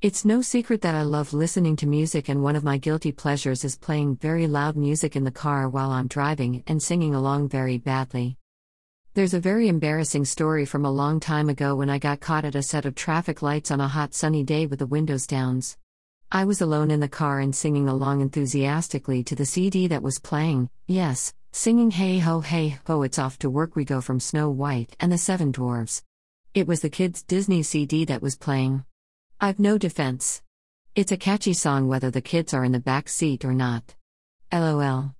It's no secret that I love listening to music, and one of my guilty pleasures is playing very loud music in the car while I'm driving and singing along very badly. There's a very embarrassing story from a long time ago when I got caught at a set of traffic lights on a hot sunny day with the windows down. I was alone in the car and singing along enthusiastically to the CD that was playing, yes, singing Hey Ho Hey Ho It's Off to Work We Go from Snow White and the Seven Dwarfs. It was the kids' Disney CD that was playing. I've no defense. It's a catchy song whether the kids are in the back seat or not. LOL.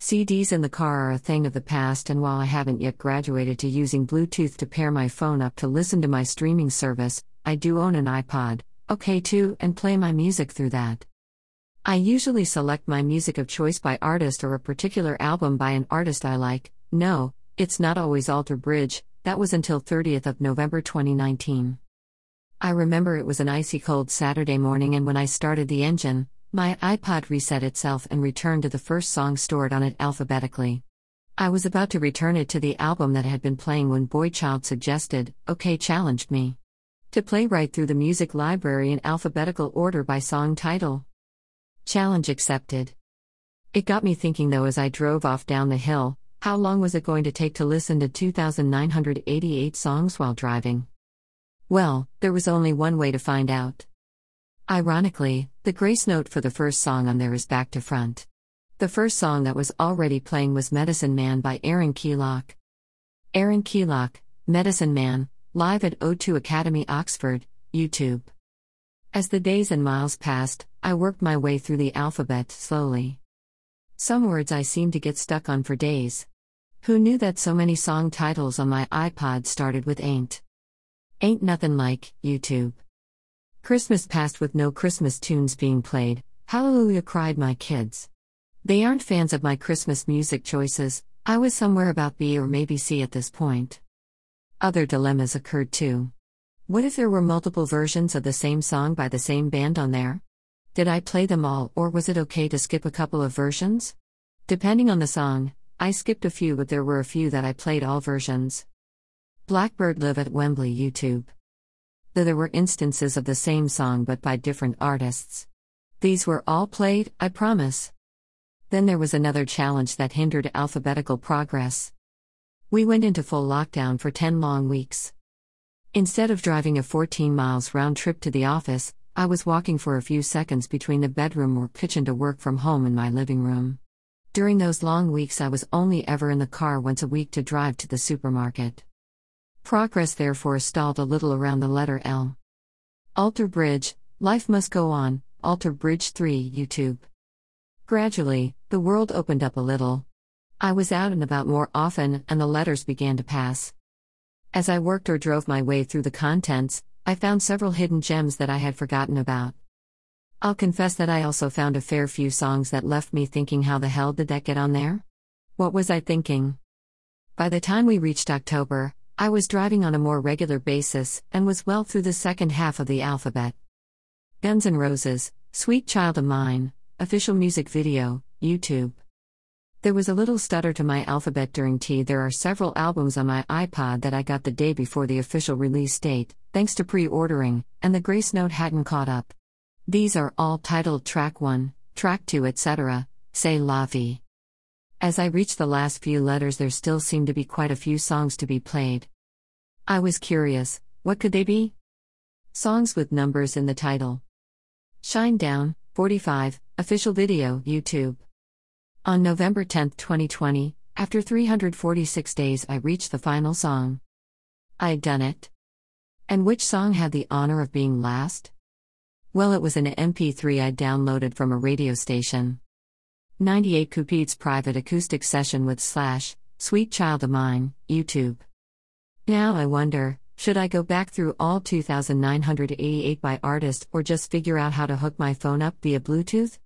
CDs in the car are a thing of the past, and while I haven't yet graduated to using Bluetooth to pair my phone up to listen to my streaming service, I do own an iPod, OK too, and play my music through that. I usually select my music of choice by artist or a particular album by an artist I like. No, it's not always Alter Bridge, that was until 30th of November 2019. I remember it was an icy cold Saturday morning, and when I started the engine, my iPod reset itself and returned to the first song stored on it alphabetically. I was about to return it to the album that had been playing when Boychild suggested, OK, challenged me. To play right through the music library in alphabetical order by song title. Challenge accepted. It got me thinking though as I drove off down the hill how long was it going to take to listen to 2,988 songs while driving? Well, there was only one way to find out. Ironically, the Gracenote for the first song on there is back to front. The first song that was already playing was Medicine Man by Aaron Keylock. Aaron Keylock, Medicine Man, live at O2 Academy Oxford, YouTube. As the days and miles passed, I worked my way through the alphabet slowly. Some words I seemed to get stuck on for days. Who knew that so many song titles on my iPod started with ain't? Ain't nothing like YouTube. Christmas passed with no Christmas tunes being played. Hallelujah cried my kids. They aren't fans of my Christmas music choices. I was somewhere about B or maybe C at this point. Other dilemmas occurred too. What if there were multiple versions of the same song by the same band on there? Did I play them all, or was it okay to skip a couple of versions? Depending on the song, I skipped a few, but there were a few that I played all versions. Blackbird Live at Wembley YouTube. Though there were instances of the same song but by different artists. These were all played, I promise. Then there was another challenge that hindered alphabetical progress. We went into full lockdown for 10 long weeks. Instead of driving a 14 miles round trip to the office, I was walking for a few seconds between the bedroom or kitchen to work from home in my living room. During those long weeks, I was only ever in the car once a week to drive to the supermarket. Progress therefore stalled a little around the letter L. Alter Bridge, Life Must Go On, Alter Bridge 3 YouTube. Gradually, the world opened up a little. I was out and about more often, and the letters began to pass. As I worked or drove my way through the contents, I found several hidden gems that I had forgotten about. I'll confess that I also found a fair few songs that left me thinking, how the hell did that get on there? What was I thinking? By the time we reached October, I was driving on a more regular basis and was well through the second half of the alphabet. Guns N' Roses, Sweet Child of Mine, official music video, YouTube. There was a little stutter to my alphabet during T. There are several albums on my iPod that I got the day before the official release date, thanks to pre ordering, and the Gracenote hadn't caught up. These are all titled Track 1, Track 2, etc., Say la vie. As I reached the last few letters, there still seemed to be quite a few songs to be played. I was curious what could they be? Songs with numbers in the title. Shinedown, 45, official video, YouTube. On November 10, 2020, after 346 days, I reached the final song. I'd done it. And which song had the honor of being last? Well, it was an MP3 I'd downloaded from a radio station. 98 KUPD's private acoustic session with Slash, Sweet Child of Mine, YouTube. Now I wonder, should I go back through all 2,988 by artist or just figure out how to hook my phone up via Bluetooth?